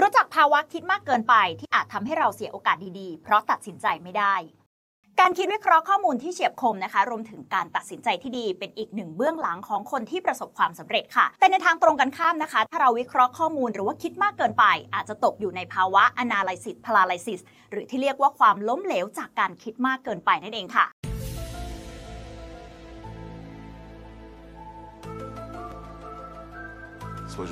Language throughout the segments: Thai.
รู้จักภาวะคิดมากเกินไปที่อาจทำให้เราเสียโอกาสดีๆ เพราะตัดสินใจไม่ได้ การคิดวิเคราะห์ข้อมูลที่เฉียบคมนะคะ รวมถึงการตัดสินใจที่ดีเป็นอีกหนึ่งเบื้องหลังของคนที่ประสบความสำเร็จค่ะ แต่ในทางตรงกันข้ามนะคะ ถ้าเราวิเคราะห์ข้อมูลหรือว่าคิดมากเกินไป อาจจะตกอยู่ในภาวะ analysis paralysis หรือที่เรียกว่าความล้มเหลวจากการคิดมากเกินไปนั่นเองค่ะสวย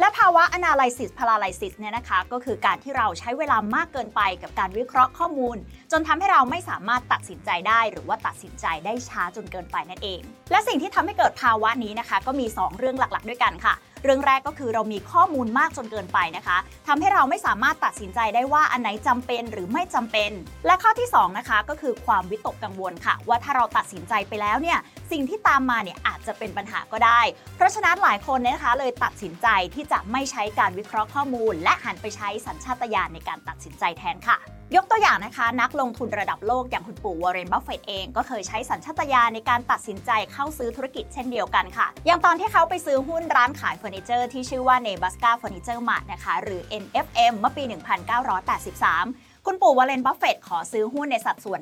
และภาวะ analysis paralysis เนี่ยนะคะ ก็คือการที่เราใช้เวลามากเกินไปกับการวิเคราะห์ข้อมูล จนทำให้เราไม่สามารถตัดสินใจได้ หรือว่าตัดสินใจได้ช้าจนเกินไปนั่นเอง และสิ่งที่ทำให้เกิดภาวะนี้นะคะ ก็มี 2 เรื่องหลักๆ ด้วยกันค่ะ เรื่องแรกก็คือเรามีข้อมูลมากจนเกินไปนะคะทำให้เราไม่สามารถตัดสินใจได้ว่าอันไหนจำเป็นหรือไม่จำเป็น และข้อที่ 2 นะคะ ก็คือความวิตกกังวลค่ะ ว่าถ้าเราตัดสินใจไปแล้วเนี่ยสิ่งที่ตามมาเนี่ยอาจจะเป็นปัญหาก็ได้ เพราะฉะนั้นหลายคนเนี่ยนะคะเลยตัดสินใจที่จะไม่ใช้การวิเคราะห์ข้อมูล และหันไปใช้สัญชาตญาณในการตัดสินใจแทนค่ะ ยกตัวอย่างนะคะ นักลงทุนระดับโลกอย่างคุณปู่วอร์เรนบัฟเฟตเองก็เคยใช้สัญชาตญาณในการตัดสินใจเข้าซื้อธุรกิจเช่นเดียวกันค่ะ อย่างตอนที่เขาไปซื้อหุ้นร้านขายเฟอร์นิเจอร์ที่ชื่อว่า Nebraska Furniture Mart นะคะ หรือ NFM เมื่อปี 1983คุณปู่วอร์เรนบัฟเฟตขอซื้อหุ้นในสัดส่วน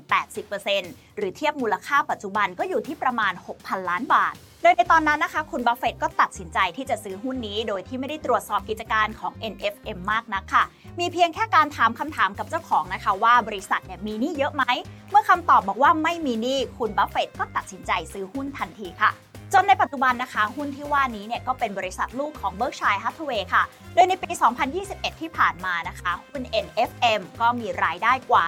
80%หรือเทียบมูลค่าปัจจุบันก็อยู่ที่ประมาณ 6,000 ล้านบาท โดยในตอนนั้นนะคะ คุณบัฟเฟตก็ตัดสินใจที่จะซื้อหุ้นนี้ โดยที่ไม่ได้ตรวจสอบกิจการของ NFM มากนักค่ะ มีเพียงแค่การถามคำถามกับเจ้าของนะคะว่าบริษัทเนี่ยมีหนี้เยอะไหม เมื่อคำตอบบอกว่าไม่มีหนี้ คุณบัฟเฟตก็ตัดสินใจซื้อหุ้นทันทีค่ะ จนในปัจจุบันนะคะ หุ้นที่ว่านี้เนี่ยก็เป็นบริษัทลูกของ Berkshire Hathaway ค่ะ โดยในปี 2021 ที่ผ่านมานะคะหุ้น NFM ก็มีรายได้กว่า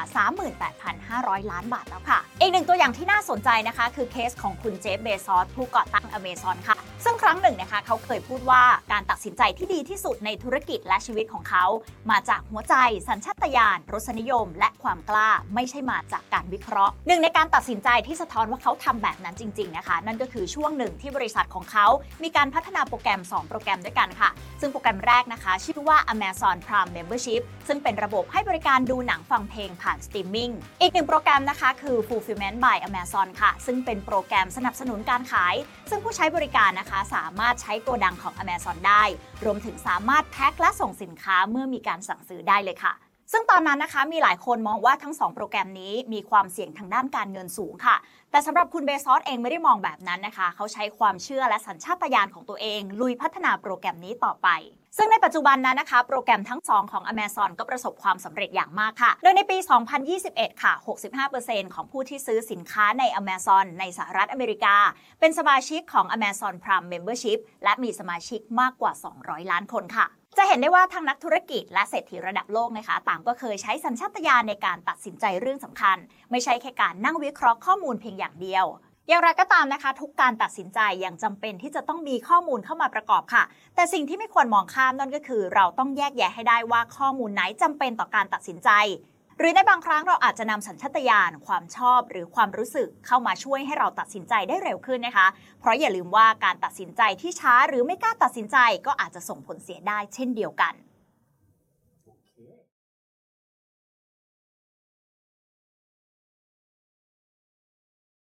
38,500 ล้านบาทแล้วค่ะ อีกหนึ่งตัวอย่างที่น่าสนใจนะคะ คือเคสของคุณเจฟเบซอสผู้ก่อตั้ง Amazon ค่ะ ซึ่งครั้งหนึ่งนะคะ เขาเคยพูดว่าการตัดสินใจที่ดีที่สุดในธุรกิจและชีวิตของเขา มาจากหัวใจ สัญชาตญาณรสนิยม และความกล้าไม่ใช่มาจากการวิเคราะห์หนึ่งในการตัดสินใจที่สะท้อนว่าเขาทำแบบนั้นจริง ๆนะคะ นั่นก็คือช่วงหนึ่งที่บริษัทของเขา มีการพัฒนาโปรแกรม 2 โปรแกรมด้วยกันค่ะ ซึ่งโปรแกรมแรกนะคะ ชื่อว่า Amazon Prime Membership ซึ่งเป็นระบบให้บริการดูหนังฟังเพลงผ่านสตรีมมิ่ง อีกหนึ่งโปรแกรมนะคะ คือ Fulfillment by Amazon ค่ะ ซึ่งเป็นโปรแกรมสนับสนุนการขาย ซึ่งผู้ใช้บริการนะคะ สามารถใช้โกดังของ Amazon ได้ รวมถึงสามารถแพ็คและส่งสินค้าเมื่อมีการสั่งซื้อได้เลยค่ะ ซึ่งตอนนั้นนะคะมีหลายคนมองว่าทั้ง 2 โปรแกรมนี้มีความเสี่ยงทางด้านการเงินสูงค่ะ แต่สำหรับคุณเบซอสเองไม่ได้มองแบบนั้นนะคะ เขาใช้ความเชื่อและสัญชาตญาณของตัวเอง ลุยพัฒนาโปรแกรมนี้ต่อไป ซึ่งในปัจจุบันนั้นนะคะ โปรแกรมทั้ง 2 ของ Amazon ก็ประสบความสำเร็จอย่างมากค่ะ โดยในปี 2021 ค่ะ 65%ของผู้ที่ซื้อสินค้าใน Amazon ในสหรัฐอเมริกา เป็นสมาชิกของ Amazon Prime Membership และมีสมาชิกมากกว่า 200 ล้านคนค่ะ จะเห็นได้ว่าทางนักธุรกิจและเศรษฐีระดับโลกนะคะ ต่างก็เคยใช้สัญชาตญาณในการตัดสินใจเรื่องสำคัญ ไม่ใช่แค่การนั่งวิเคราะห์ข้อมูลเพียงอย่างเดียวอย่างไรก็ตามนะคะ ทุกการตัดสินใจยังจำเป็นที่จะต้องมีข้อมูลเข้ามาประกอบค่ะ แต่สิ่งที่ไม่ควรมองข้ามนั่นก็คือ เราต้องแยกแยะให้ได้ว่าข้อมูลไหนจำเป็นต่อการตัดสินใจ หรือในบางครั้งเราอาจจะนำสัญชตาตญาณความชอบหรือความรู้สึกเข้ามาช่วยให้เราตัดสินใจได้เร็วขึ้นนะคะ เพราะอย่าลืมว่าการตัดสินใจที่ช้าหรือไม่กล้าตัดสินใจก็อาจจะส่งผลเสียได้เช่นเดียวกัน